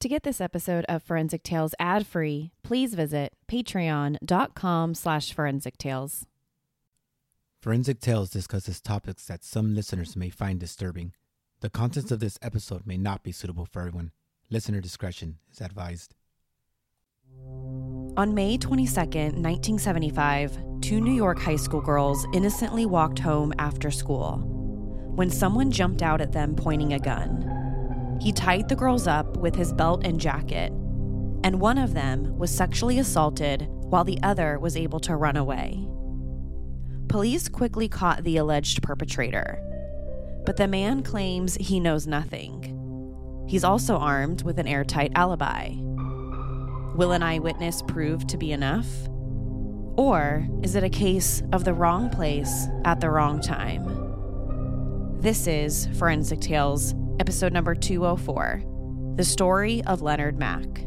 To get this episode of Forensic Tales ad-free, please visit patreon.com slash forensic tales. Forensic Tales discusses topics that some listeners may find disturbing. The contents of this episode may not be suitable for everyone. Listener discretion is advised. On May 22, 1975, two New York high school girls innocently walked home after school when someone jumped out at them pointing a gun. He tied the girls up with his belt and jacket, and one of them was sexually assaulted while the other was able to run away. Police quickly caught the alleged perpetrator, but the man claims he knows nothing. He's also armed with an airtight alibi. Will an eyewitness prove to be enough? Or is it a case of the wrong place at the wrong time? This is Forensic Tales episode number 204 The Story of Leonard Mack.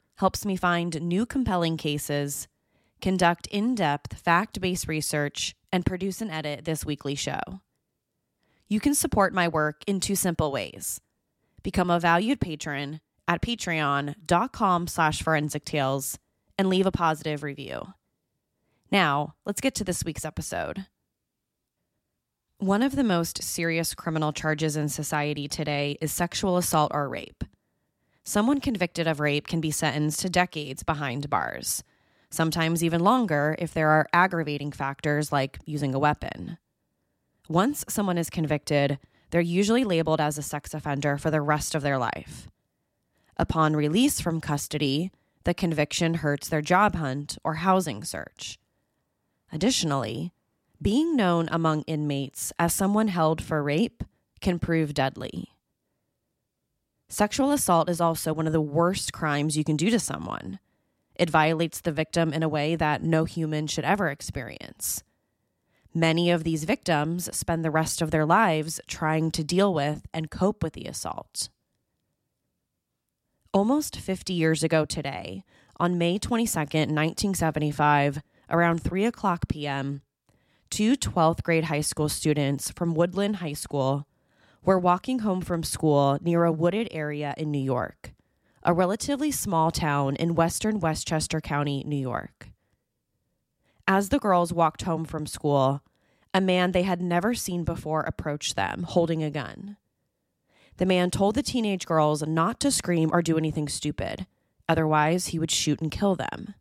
helps me find new compelling cases, conduct in depth fact based research, and produce and edit this weekly show. You can support my work in two simple ways. Become a valued patron at patreon.com slash forensic tales and leave a positive review. Now, let's get to this week's episode. One of the most serious criminal charges in society today is sexual assault or rape someone convicted of rape can be sentenced to decades behind bars, sometimes even longer if there are aggravating factors like using a weapon. Once someone is convicted, they're usually labeled as a sex offender for the rest of their life. Upon release from custody, the conviction hurts their job hunt or housing search. Additionally, being known among inmates as someone held for rape can prove deadly. Sexual assault is also one of the worst crimes you can do to someone. It violates the victim in a way that no human should ever experience. Many of these victims spend the rest of their lives trying to deal with and cope with the assault. Almost 50 years ago today, on May 22, 1975, around 3 o'clock p.m., two 12th grade high school students from Woodland High School were walking home from school near a wooded area in New York, a relatively small town in western Westchester County, New York. As the girls walked home from school, a man they had never seen before approached them, holding a gun. The man told the teenage girls not to scream or do anything stupid, otherwise, he would shoot and kill them.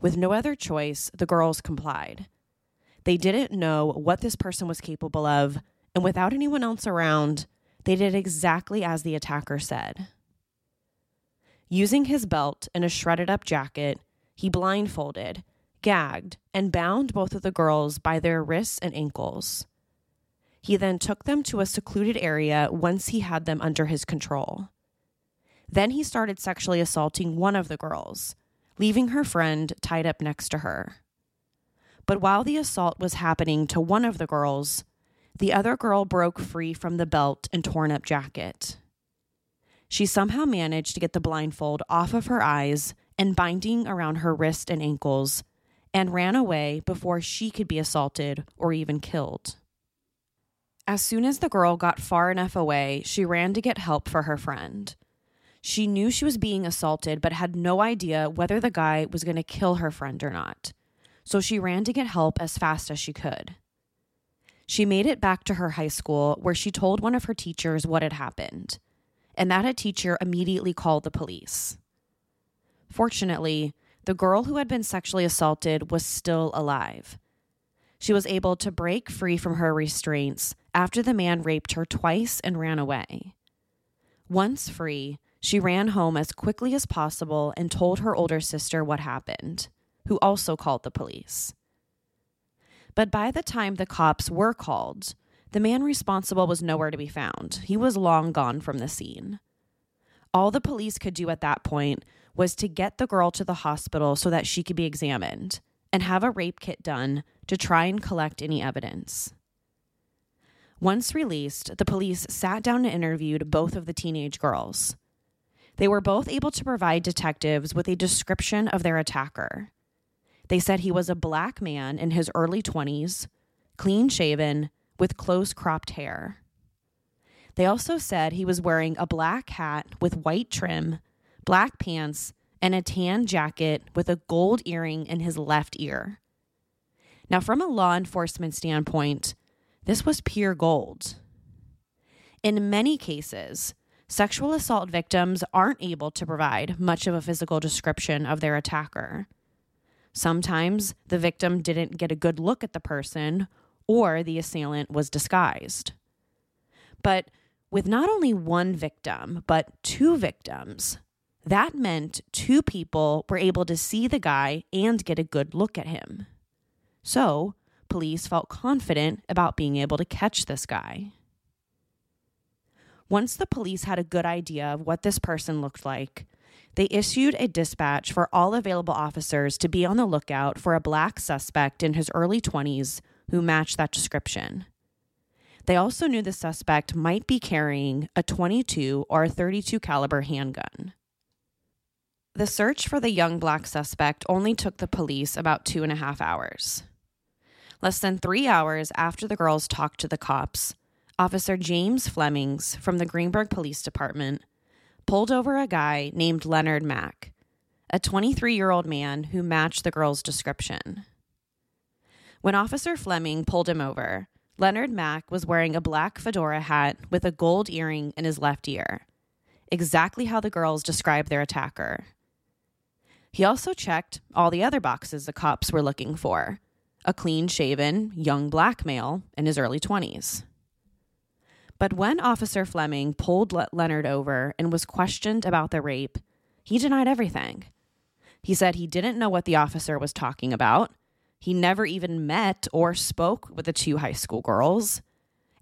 With no other choice, the girls complied. They didn't know what this person was capable of, and without anyone else around, they did exactly as the attacker said. Using his belt and a shredded up jacket, he blindfolded, gagged, and bound both of the girls by their wrists and ankles. He then took them to a secluded area once he had them under his control. Then he started sexually assaulting one of the girls, leaving her friend tied up next to her. But while the assault was happening to one of the girls, the other girl broke free from the belt and torn up jacket. She somehow managed to get the blindfold off of her eyes and binding around her wrist and ankles and ran away before she could be assaulted or even killed. As soon as the girl got far enough away, she ran to get help for her friend. She knew she was being assaulted, but had no idea whether the guy was going to kill her friend or not. So she ran to get help as fast as she could. She made it back to her high school where she told one of her teachers what had happened, and that a teacher immediately called the police. Fortunately, the girl who had been sexually assaulted was still alive. She was able to break free from her restraints after the man raped her twice and ran away. Once free, she ran home as quickly as possible and told her older sister what happened, who also called the police. But by the time the cops were called, the man responsible was nowhere to be found. He was long gone from the scene. All the police could do at that point was to get the girl to the hospital so that she could be examined and have a rape kit done to try and collect any evidence. Once released, the police sat down and interviewed both of the teenage girls. They were both able to provide detectives with a description of their attacker. They said he was a black man in his early 20s, clean shaven, with close cropped hair. They also said he was wearing a black hat with white trim, black pants, and a tan jacket with a gold earring in his left ear. Now, from a law enforcement standpoint, this was pure gold. In many cases, sexual assault victims aren't able to provide much of a physical description of their attacker. Sometimes the victim didn't get a good look at the person, or the assailant was disguised. But with not only one victim, but two victims, that meant two people were able to see the guy and get a good look at him. So, police felt confident about being able to catch this guy. Once the police had a good idea of what this person looked like, they issued a dispatch for all available officers to be on the lookout for a black suspect in his early 20s who matched that description. They also knew the suspect might be carrying a 22 or a 32 caliber handgun. The search for the young black suspect only took the police about two and a half hours. Less than three hours after the girls talked to the cops, Officer James Flemings from the Greenburgh Police Department pulled over a guy named Leonard Mack, a 23 year old man who matched the girl's description. When Officer Fleming pulled him over, Leonard Mack was wearing a black fedora hat with a gold earring in his left ear, exactly how the girls described their attacker. He also checked all the other boxes the cops were looking for a clean shaven, young black male in his early 20s. But when Officer Fleming pulled Le- Leonard over and was questioned about the rape, he denied everything. He said he didn't know what the officer was talking about. He never even met or spoke with the two high school girls.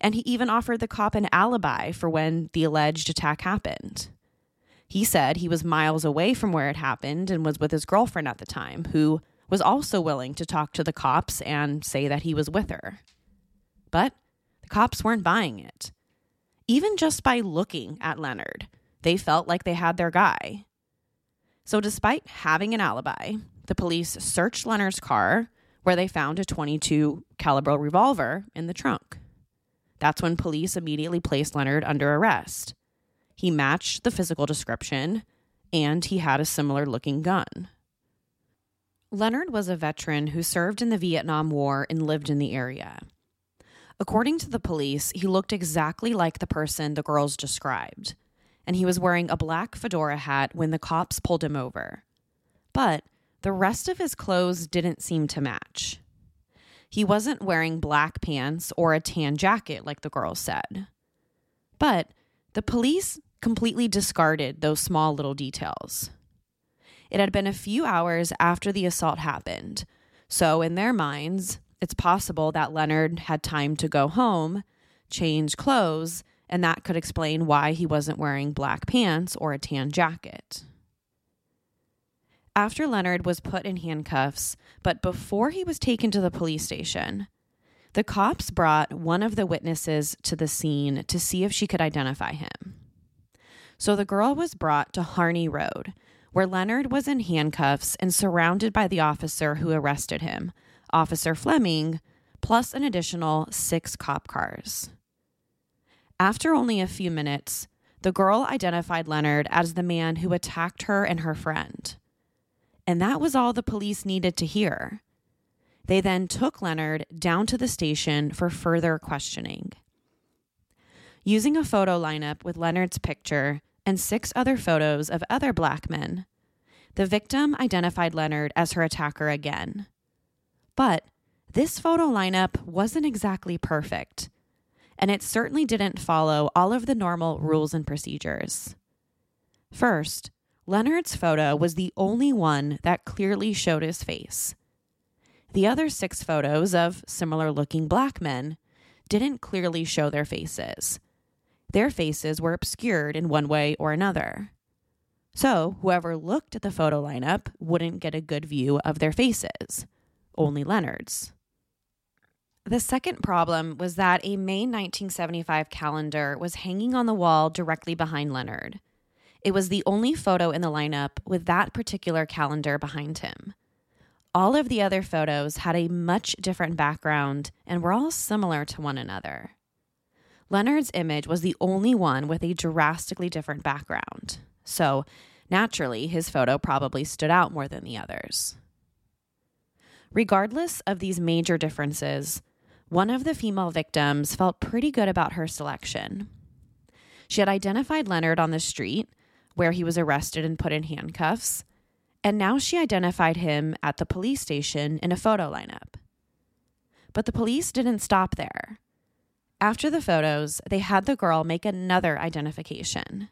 And he even offered the cop an alibi for when the alleged attack happened. He said he was miles away from where it happened and was with his girlfriend at the time, who was also willing to talk to the cops and say that he was with her. But the cops weren't buying it. Even just by looking at Leonard, they felt like they had their guy. So, despite having an alibi, the police searched Leonard's car where they found a 22 caliber revolver in the trunk. That's when police immediately placed Leonard under arrest. He matched the physical description, and he had a similar looking gun. Leonard was a veteran who served in the Vietnam War and lived in the area. According to the police, he looked exactly like the person the girls described, and he was wearing a black fedora hat when the cops pulled him over. But the rest of his clothes didn't seem to match. He wasn't wearing black pants or a tan jacket like the girls said. But the police completely discarded those small little details. It had been a few hours after the assault happened, so in their minds, it's possible that Leonard had time to go home, change clothes, and that could explain why he wasn't wearing black pants or a tan jacket. After Leonard was put in handcuffs, but before he was taken to the police station, the cops brought one of the witnesses to the scene to see if she could identify him. So the girl was brought to Harney Road, where Leonard was in handcuffs and surrounded by the officer who arrested him, Officer Fleming, plus an additional six cop cars. After only a few minutes, the girl identified Leonard as the man who attacked her and her friend. And that was all the police needed to hear. They then took Leonard down to the station for further questioning. Using a photo lineup with Leonard's picture, and six other photos of other black men. The victim identified Leonard as her attacker again. But this photo lineup wasn't exactly perfect, and it certainly didn't follow all of the normal rules and procedures. First, Leonard's photo was the only one that clearly showed his face. The other six photos of similar looking black men didn't clearly show their faces. Their faces were obscured in one way or another. So, whoever looked at the photo lineup wouldn't get a good view of their faces, only Leonard's. The second problem was that a May 1975 calendar was hanging on the wall directly behind Leonard. It was the only photo in the lineup with that particular calendar behind him. All of the other photos had a much different background and were all similar to one another. Leonard's image was the only one with a drastically different background. So, naturally, his photo probably stood out more than the others. Regardless of these major differences, one of the female victims felt pretty good about her selection. She had identified Leonard on the street, where he was arrested and put in handcuffs, and now she identified him at the police station in a photo lineup. But the police didn't stop there. After the photos, they had the girl make another identification.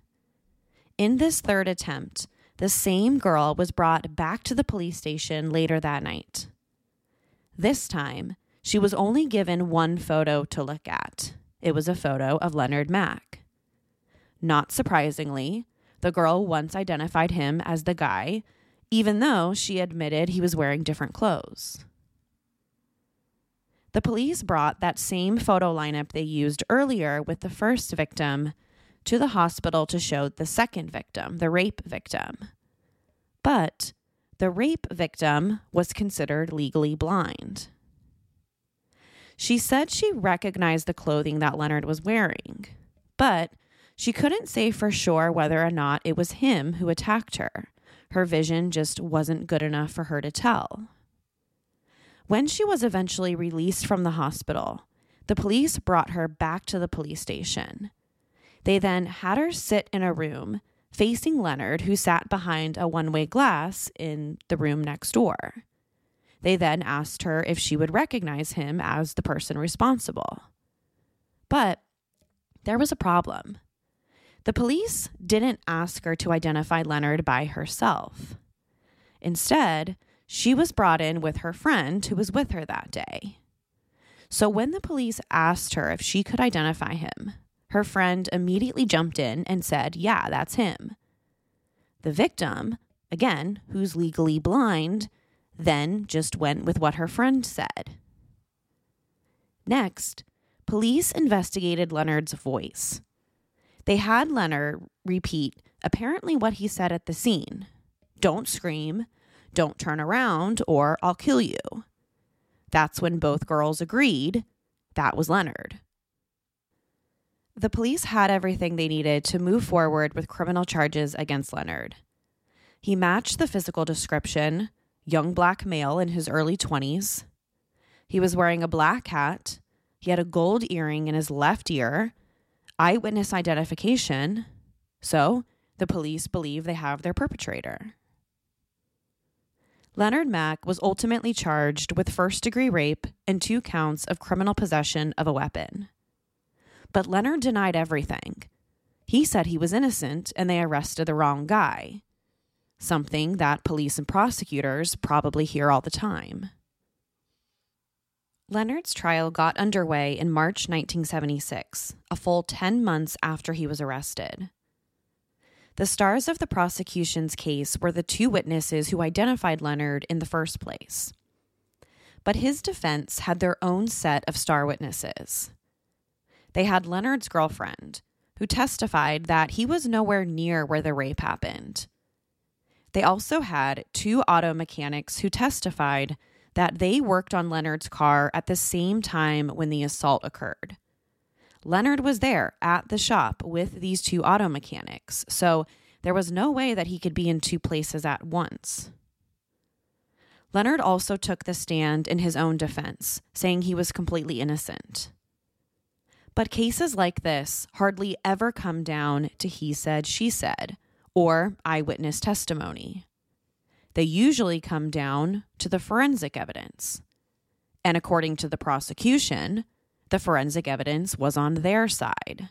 In this third attempt, the same girl was brought back to the police station later that night. This time, she was only given one photo to look at. It was a photo of Leonard Mack. Not surprisingly, the girl once identified him as the guy, even though she admitted he was wearing different clothes. The police brought that same photo lineup they used earlier with the first victim to the hospital to show the second victim, the rape victim. But the rape victim was considered legally blind. She said she recognized the clothing that Leonard was wearing, but she couldn't say for sure whether or not it was him who attacked her. Her vision just wasn't good enough for her to tell. When she was eventually released from the hospital, the police brought her back to the police station. They then had her sit in a room facing Leonard, who sat behind a one way glass in the room next door. They then asked her if she would recognize him as the person responsible. But there was a problem. The police didn't ask her to identify Leonard by herself. Instead, she was brought in with her friend who was with her that day. So when the police asked her if she could identify him, her friend immediately jumped in and said, Yeah, that's him. The victim, again, who's legally blind, then just went with what her friend said. Next, police investigated Leonard's voice. They had Leonard repeat apparently what he said at the scene Don't scream, don't turn around, or I'll kill you. That's when both girls agreed that was Leonard. The police had everything they needed to move forward with criminal charges against Leonard. He matched the physical description young black male in his early 20s. He was wearing a black hat. He had a gold earring in his left ear. Eyewitness identification. So the police believe they have their perpetrator. Leonard Mack was ultimately charged with first degree rape and two counts of criminal possession of a weapon. But Leonard denied everything. He said he was innocent and they arrested the wrong guy something that police and prosecutors probably hear all the time. Leonard's trial got underway in March 1976, a full 10 months after he was arrested. The stars of the prosecution's case were the two witnesses who identified Leonard in the first place. But his defense had their own set of star witnesses. They had Leonard's girlfriend, who testified that he was nowhere near where the rape happened they also had two auto mechanics who testified that they worked on Leonard's car at the same time when the assault occurred. Leonard was there at the shop with these two auto mechanics, so there was no way that he could be in two places at once. Leonard also took the stand in his own defense, saying he was completely innocent. But cases like this hardly ever come down to he said, she said, or eyewitness testimony. they usually come down to the forensic evidence. And according to the prosecution, the forensic evidence was on their side.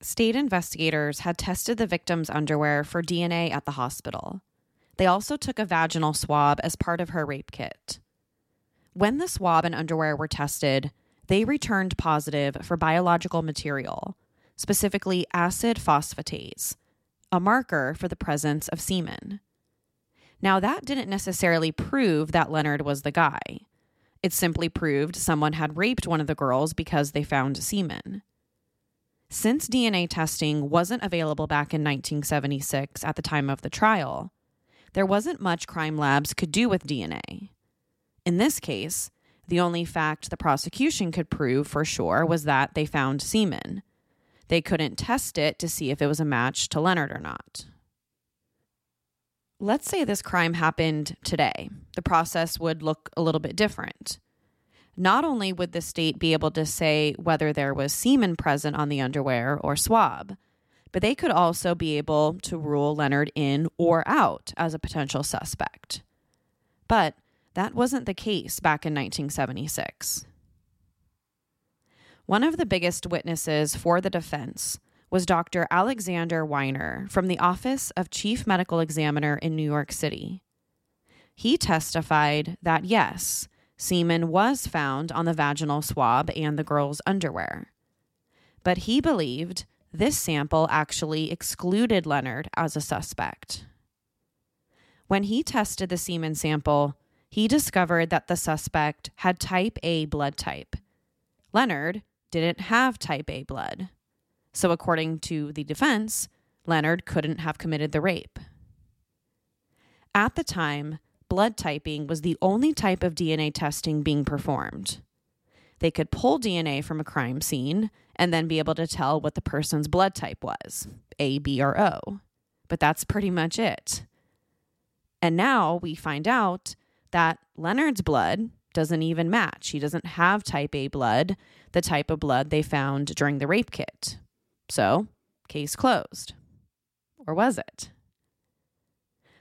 State investigators had tested the victim's underwear for DNA at the hospital. They also took a vaginal swab as part of her rape kit. When the swab and underwear were tested, they returned positive for biological material, specifically acid phosphatase, a marker for the presence of semen. Now, that didn't necessarily prove that Leonard was the guy. It simply proved someone had raped one of the girls because they found semen. Since DNA testing wasn't available back in 1976 at the time of the trial, there wasn't much crime labs could do with DNA. In this case, the only fact the prosecution could prove for sure was that they found semen. They couldn't test it to see if it was a match to Leonard or not. Let's say this crime happened today. The process would look a little bit different. Not only would the state be able to say whether there was semen present on the underwear or swab, but they could also be able to rule Leonard in or out as a potential suspect. But that wasn't the case back in 1976. One of the biggest witnesses for the defense was Dr. Alexander Wiener from the Office of Chief Medical Examiner in New York City. He testified that yes, Semen was found on the vaginal swab and the girl's underwear. But he believed this sample actually excluded Leonard as a suspect. When he tested the semen sample, he discovered that the suspect had type A blood type. Leonard didn't have type A blood. So, according to the defense, Leonard couldn't have committed the rape. At the time, blood typing was the only type of DNA testing being performed. They could pull DNA from a crime scene and then be able to tell what the person's blood type was A, B, or O. But that's pretty much it. And now we find out that Leonard's blood doesn't even match. He doesn't have type A blood, the type of blood they found during the rape kit. So, case closed. Or was it?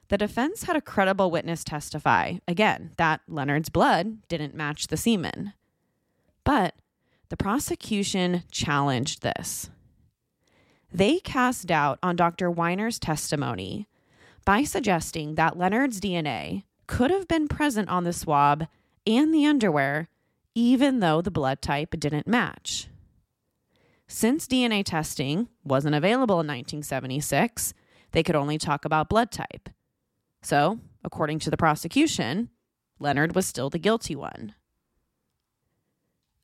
The defense had a credible witness testify, again, that Leonard's blood didn't match the semen. But the prosecution challenged this. They cast doubt on Dr. Wiener's testimony by suggesting that Leonard's DNA could have been present on the swab and the underwear, even though the blood type didn't match. Since DNA testing wasn't available in 1976, they could only talk about blood type. So, according to the prosecution, Leonard was still the guilty one.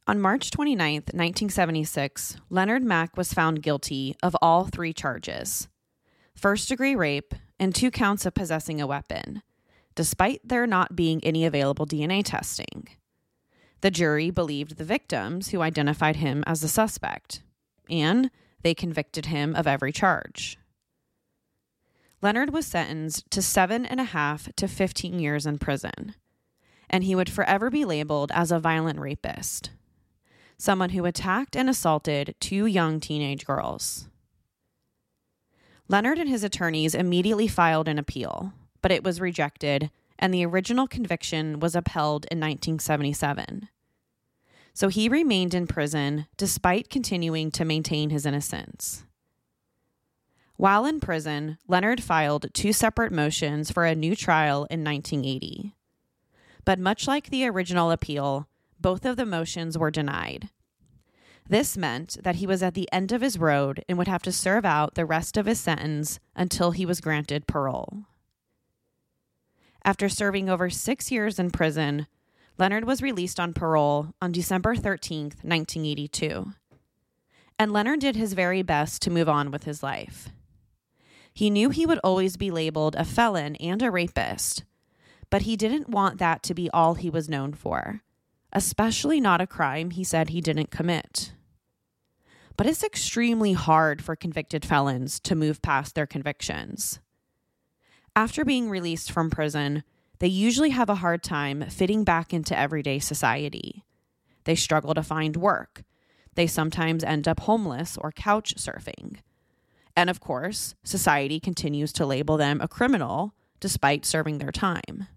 On March 29, 1976, Leonard Mack was found guilty of all three charges first degree rape and two counts of possessing a weapon, despite there not being any available DNA testing. The jury believed the victims who identified him as the suspect, and they convicted him of every charge. Leonard was sentenced to seven and a half to 15 years in prison, and he would forever be labeled as a violent rapist, someone who attacked and assaulted two young teenage girls. Leonard and his attorneys immediately filed an appeal, but it was rejected, and the original conviction was upheld in 1977. So he remained in prison despite continuing to maintain his innocence. While in prison, Leonard filed two separate motions for a new trial in 1980. But much like the original appeal, both of the motions were denied. This meant that he was at the end of his road and would have to serve out the rest of his sentence until he was granted parole. After serving over six years in prison, Leonard was released on parole on December 13, 1982. And Leonard did his very best to move on with his life. He knew he would always be labeled a felon and a rapist, but he didn't want that to be all he was known for, especially not a crime he said he didn't commit. But it's extremely hard for convicted felons to move past their convictions. After being released from prison, they usually have a hard time fitting back into everyday society. They struggle to find work. They sometimes end up homeless or couch surfing. And of course, society continues to label them a criminal despite serving their time.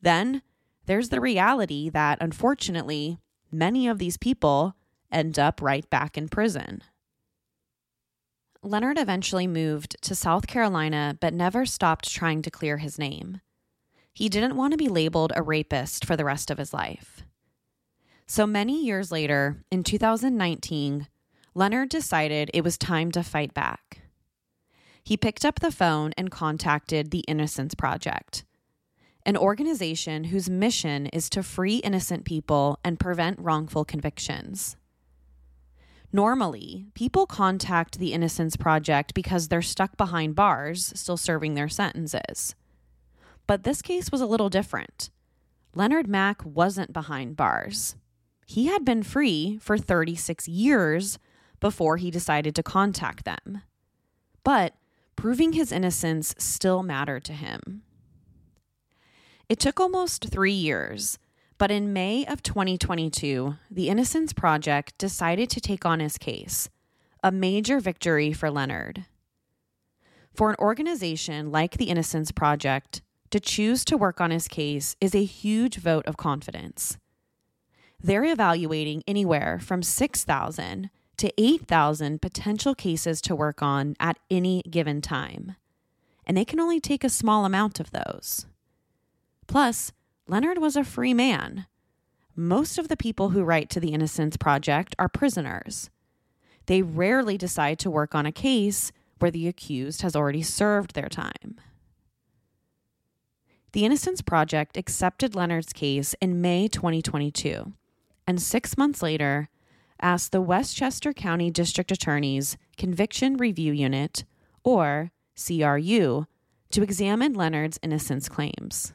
Then there's the reality that unfortunately, many of these people end up right back in prison. Leonard eventually moved to South Carolina, but never stopped trying to clear his name. He didn't want to be labeled a rapist for the rest of his life. So many years later, in 2019, Leonard decided it was time to fight back. He picked up the phone and contacted the Innocence Project, an organization whose mission is to free innocent people and prevent wrongful convictions. Normally, people contact the Innocence Project because they're stuck behind bars, still serving their sentences. But this case was a little different. Leonard Mack wasn't behind bars. He had been free for 36 years before he decided to contact them. But proving his innocence still mattered to him. It took almost three years but in May of 2022, the Innocence Project decided to take on his case, a major victory for Leonard. For an organization like the Innocence Project, to choose to work on his case is a huge vote of confidence. They're evaluating anywhere from 6,000 to 8,000 potential cases to work on at any given time, and they can only take a small amount of those. Plus, Leonard was a free man. Most of the people who write to the Innocence Project are prisoners. They rarely decide to work on a case where the accused has already served their time. The Innocence Project accepted Leonard's case in May 2022, and six months later, asked the Westchester County District Attorney's Conviction Review Unit, or CRU, to examine Leonard's innocence claims.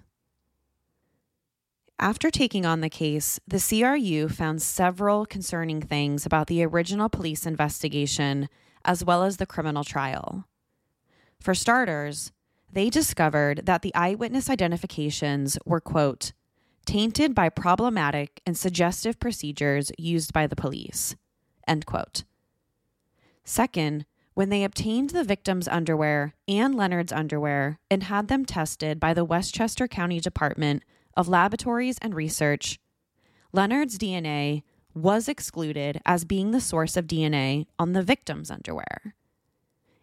After taking on the case, the CRU found several concerning things about the original police investigation as well as the criminal trial. For starters, they discovered that the eyewitness identifications were, quote, tainted by problematic and suggestive procedures used by the police, end quote. Second, when they obtained the victim's underwear and Leonard's underwear and had them tested by the Westchester County Department of laboratories and research, Leonard's DNA was excluded as being the source of DNA on the victim's underwear.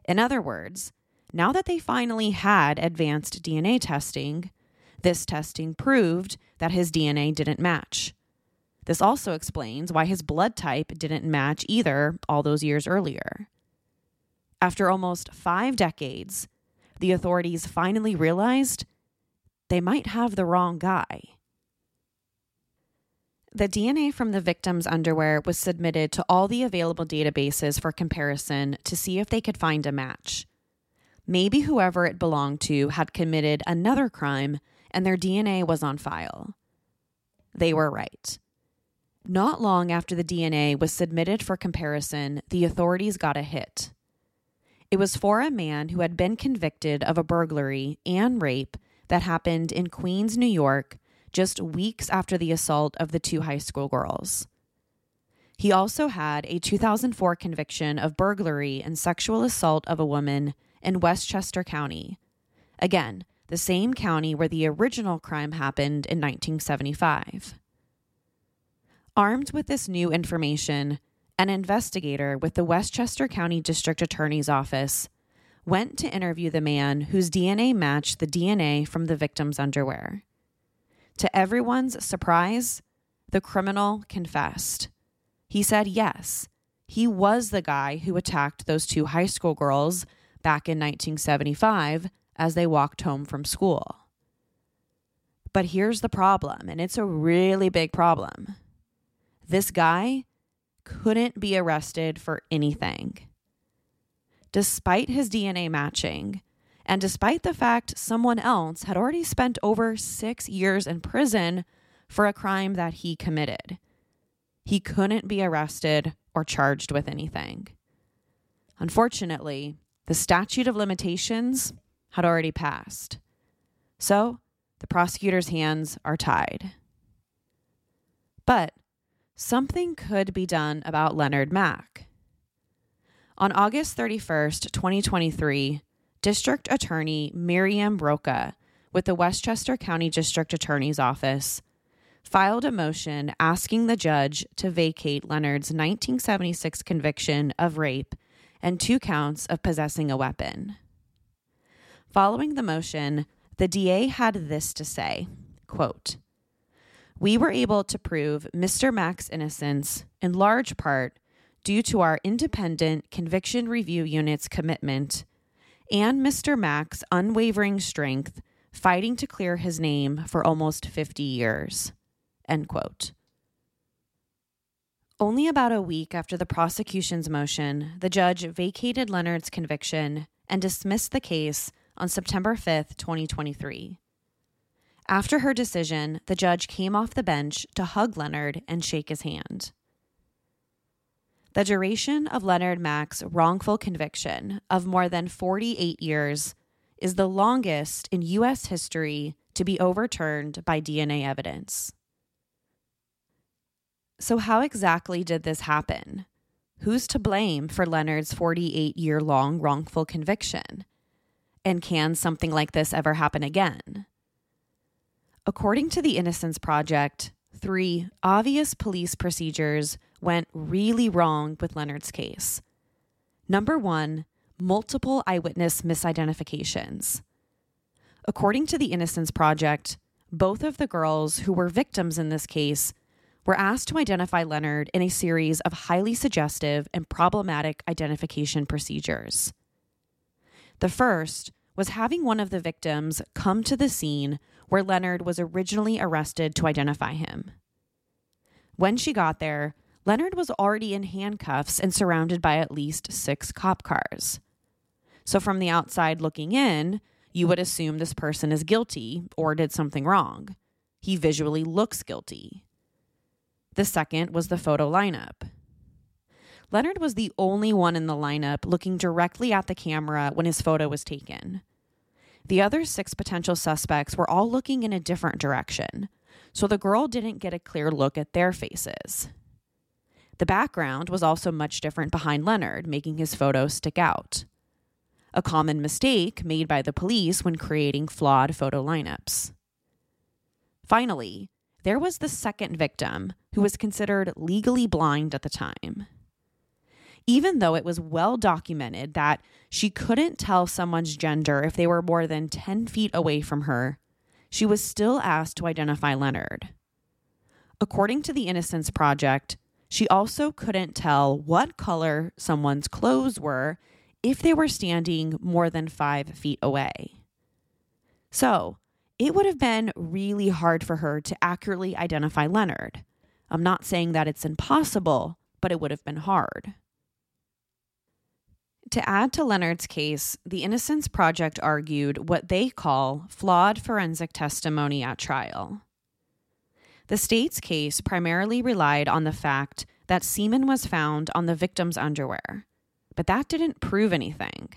In other words, now that they finally had advanced DNA testing, this testing proved that his DNA didn't match. This also explains why his blood type didn't match either all those years earlier. After almost five decades, the authorities finally realized they might have the wrong guy. The DNA from the victim's underwear was submitted to all the available databases for comparison to see if they could find a match. Maybe whoever it belonged to had committed another crime and their DNA was on file. They were right. Not long after the DNA was submitted for comparison, the authorities got a hit. It was for a man who had been convicted of a burglary and rape that happened in Queens, New York, just weeks after the assault of the two high school girls. He also had a 2004 conviction of burglary and sexual assault of a woman in Westchester County. Again, the same county where the original crime happened in 1975. Armed with this new information, an investigator with the Westchester County District Attorney's Office went to interview the man whose DNA matched the DNA from the victim's underwear. To everyone's surprise, the criminal confessed. He said yes, he was the guy who attacked those two high school girls back in 1975 as they walked home from school. But here's the problem, and it's a really big problem. This guy couldn't be arrested for anything. despite his DNA matching, and despite the fact someone else had already spent over six years in prison for a crime that he committed. He couldn't be arrested or charged with anything. Unfortunately, the statute of limitations had already passed. So the prosecutor's hands are tied. But something could be done about Leonard Mack. On August 31st, 2023, District Attorney Miriam Rocah with the Westchester County District Attorney's Office filed a motion asking the judge to vacate Leonard's 1976 conviction of rape and two counts of possessing a weapon. Following the motion, the DA had this to say quote, We were able to prove Mr. Mack's innocence in large part due to our independent conviction review unit's commitment and Mr. Mack's unwavering strength fighting to clear his name for almost 50 years. End quote. Only about a week after the prosecution's motion, the judge vacated Leonard's conviction and dismissed the case on September 5th, 2023. After her decision, the judge came off the bench to hug Leonard and shake his hand. The duration of Leonard Mack's wrongful conviction of more than 48 years is the longest in U.S. history to be overturned by DNA evidence. So, how exactly did this happen? Who's to blame for Leonard's 48 year long wrongful conviction? And can something like this ever happen again? According to the Innocence Project, three obvious police procedures went really wrong with Leonard's case. Number one, multiple eyewitness misidentifications. According to the Innocence Project, both of the girls who were victims in this case were asked to identify Leonard in a series of highly suggestive and problematic identification procedures. The first was having one of the victims come to the scene where Leonard was originally arrested to identify him. When she got there, Leonard was already in handcuffs and surrounded by at least six cop cars. So, from the outside looking in, you would assume this person is guilty or did something wrong. He visually looks guilty. The second was the photo lineup. Leonard was the only one in the lineup looking directly at the camera when his photo was taken. The other six potential suspects were all looking in a different direction, so the girl didn't get a clear look at their faces. The background was also much different behind Leonard, making his photo stick out. A common mistake made by the police when creating flawed photo lineups. Finally, there was the second victim, who was considered legally blind at the time. Even though it was well documented that she couldn't tell someone's gender if they were more than 10 feet away from her, she was still asked to identify Leonard. According to the Innocence Project, she also couldn't tell what color someone's clothes were if they were standing more than five feet away. So, it would have been really hard for her to accurately identify Leonard. I'm not saying that it's impossible, but it would have been hard. To add to Leonard's case, the Innocence Project argued what they call flawed forensic testimony at trial. The state's case primarily relied on the fact that semen was found on the victim's underwear, but that didn't prove anything.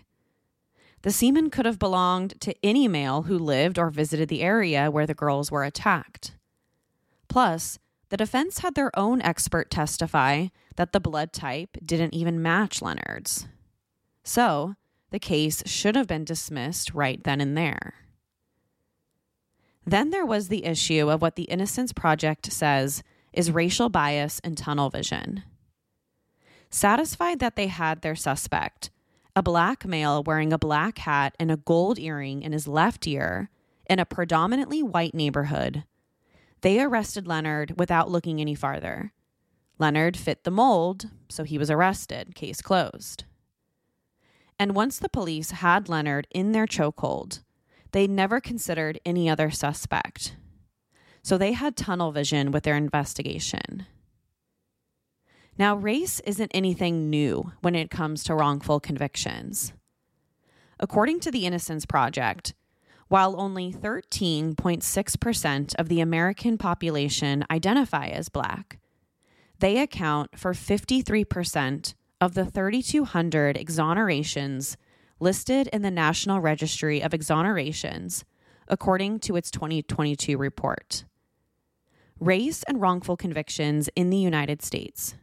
The semen could have belonged to any male who lived or visited the area where the girls were attacked. Plus, the defense had their own expert testify that the blood type didn't even match Leonard's. So, the case should have been dismissed right then and there. Then there was the issue of what the Innocence Project says is racial bias and tunnel vision. Satisfied that they had their suspect, a black male wearing a black hat and a gold earring in his left ear in a predominantly white neighborhood. They arrested Leonard without looking any farther. Leonard fit the mold, so he was arrested, case closed. And once the police had Leonard in their chokehold, they never considered any other suspect. So they had tunnel vision with their investigation. Now, race isn't anything new when it comes to wrongful convictions. According to the Innocence Project, while only 13.6% of the American population identify as Black, they account for 53% of the 3,200 exonerations listed in the National Registry of Exonerations, according to its 2022 report. Race and wrongful convictions in the United States.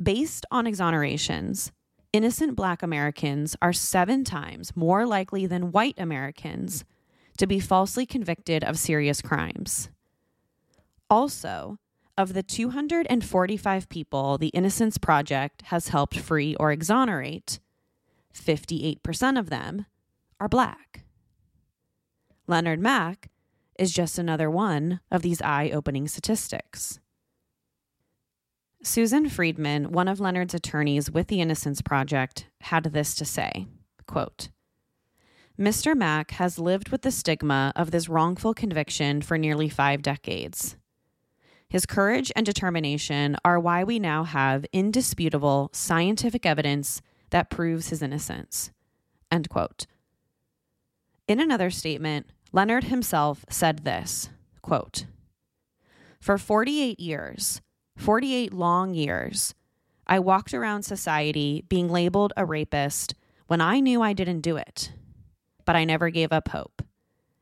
Based on exonerations, innocent black Americans are seven times more likely than white Americans to be falsely convicted of serious crimes. Also, of the 245 people the Innocence Project has helped free or exonerate, 58% of them are black. Leonard Mack is just another one of these eye opening statistics. Susan Friedman, one of Leonard's attorneys with the Innocence Project, had this to say quote, Mr. Mack has lived with the stigma of this wrongful conviction for nearly five decades. His courage and determination are why we now have indisputable scientific evidence that proves his innocence. End quote. In another statement, Leonard himself said this quote, For 48 years, 48 long years, I walked around society being labeled a rapist when I knew I didn't do it. But I never gave up hope.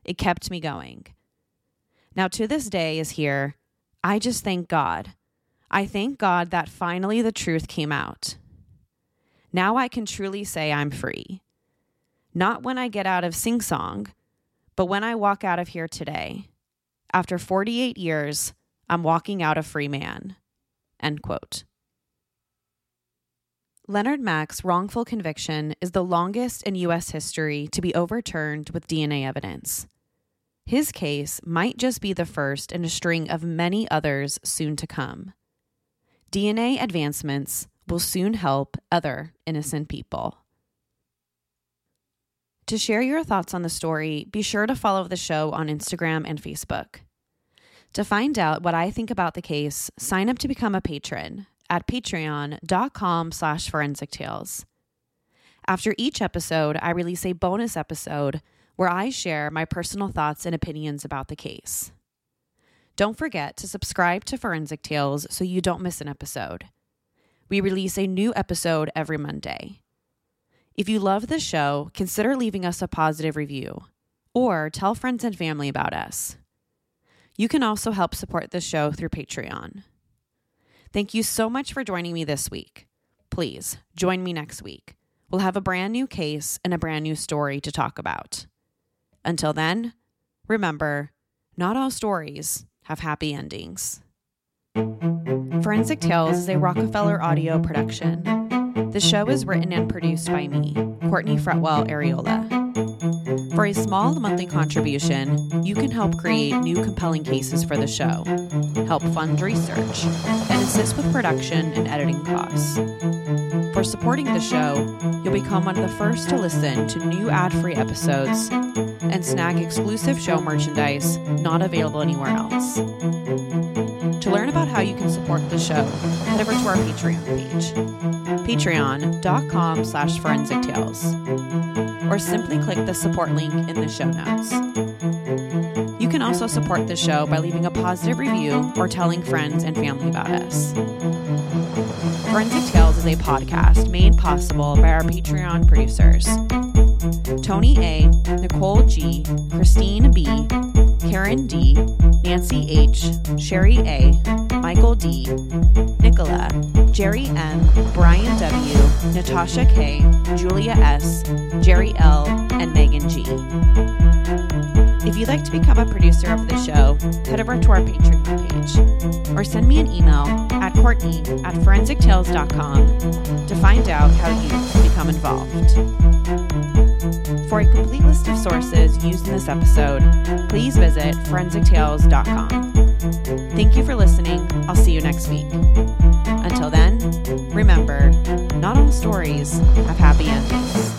It kept me going. Now, to this day, is here, I just thank God. I thank God that finally the truth came out. Now I can truly say I'm free. Not when I get out of Sing Sing, but when I walk out of here today. After 48 years, I'm walking out a free man. End quote. Leonard Mack's wrongful conviction is the longest in U.S. history to be overturned with DNA evidence. His case might just be the first in a string of many others soon to come. DNA advancements will soon help other innocent people. To share your thoughts on the story, be sure to follow the show on Instagram and Facebook. To find out what I think about the case, sign up to become a patron at patreon.com slash forensic tales. After each episode, I release a bonus episode where I share my personal thoughts and opinions about the case. Don't forget to subscribe to Forensic Tales so you don't miss an episode. We release a new episode every Monday. If you love the show, consider leaving us a positive review or tell friends and family about us. You can also help support the show through Patreon. Thank you so much for joining me this week. Please join me next week. We'll have a brand new case and a brand new story to talk about. Until then, remember not all stories have happy endings. Forensic Tales is a Rockefeller audio production. The show is written and produced by me, Courtney Fretwell Areola. For a small monthly contribution, you can help create new compelling cases for the show, help fund research, and assist with production and editing costs. Supporting the show, you'll become one of the first to listen to new ad free episodes and snag exclusive show merchandise not available anywhere else. To learn about how you can support the show, head over to our Patreon page, patreon.com slash forensic tales, or simply click the support link in the show notes. You can also support the show by leaving a positive review or telling friends and family about us. Forensic Tales a podcast made possible by our Patreon producers Tony A., Nicole G., Christine B., Karen D., Nancy H., Sherry A., Michael D., Nicola, Jerry M., Brian W., Natasha K., Julia S., Jerry L., and Megan G. If you'd like to become a producer of the show, head over to our Patreon page or send me an email at Courtney at forensictales.com to find out how you can become involved. For a complete list of sources used in this episode, please visit forensictales.com. Thank you for listening. I'll see you next week. Until then, remember, not all stories have happy endings.